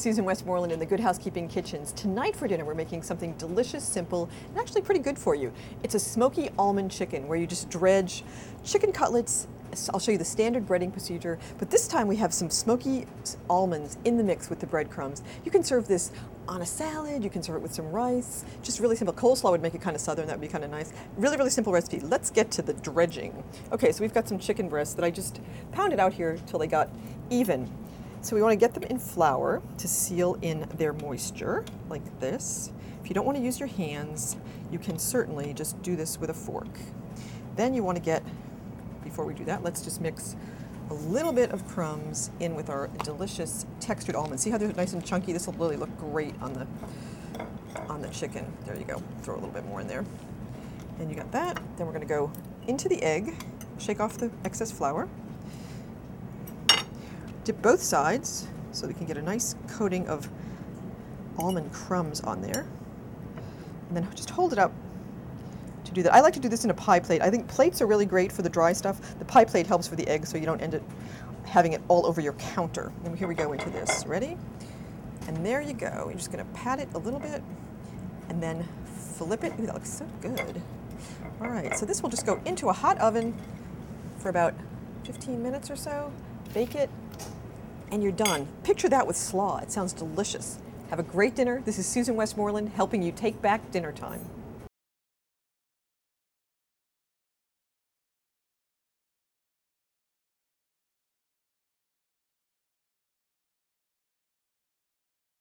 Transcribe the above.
Susan Westmoreland in the Good Housekeeping Kitchens. Tonight for dinner, we're making something delicious, simple, and actually pretty good for you. It's a smoky almond chicken where you just dredge chicken cutlets. I'll show you the standard breading procedure, but this time we have some smoky almonds in the mix with the breadcrumbs. You can serve this on a salad, you can serve it with some rice, just really simple. Coleslaw would make it kind of southern, that would be kind of nice. Really, really simple recipe. Let's get to the dredging. Okay, so we've got some chicken breasts that I just pounded out here till they got even. So we want to get them in flour to seal in their moisture, like this. If you don't want to use your hands, you can certainly just do this with a fork. Then you want to get, before we do that, let's just mix a little bit of crumbs in with our delicious textured almonds. See how they're nice and chunky? This will really look great on the on the chicken. There you go. Throw a little bit more in there. And you got that. Then we're going to go into the egg, shake off the excess flour. Dip both sides so we can get a nice coating of almond crumbs on there. And then just hold it up to do that. I like to do this in a pie plate. I think plates are really great for the dry stuff. The pie plate helps for the egg so you don't end up having it all over your counter. And here we go into this. Ready? And there you go. You're just going to pat it a little bit and then flip it. Ooh, that looks so good. All right, so this will just go into a hot oven for about 15 minutes or so. Bake it and you're done. Picture that with slaw. It sounds delicious. Have a great dinner. This is Susan Westmoreland helping you take back dinner time.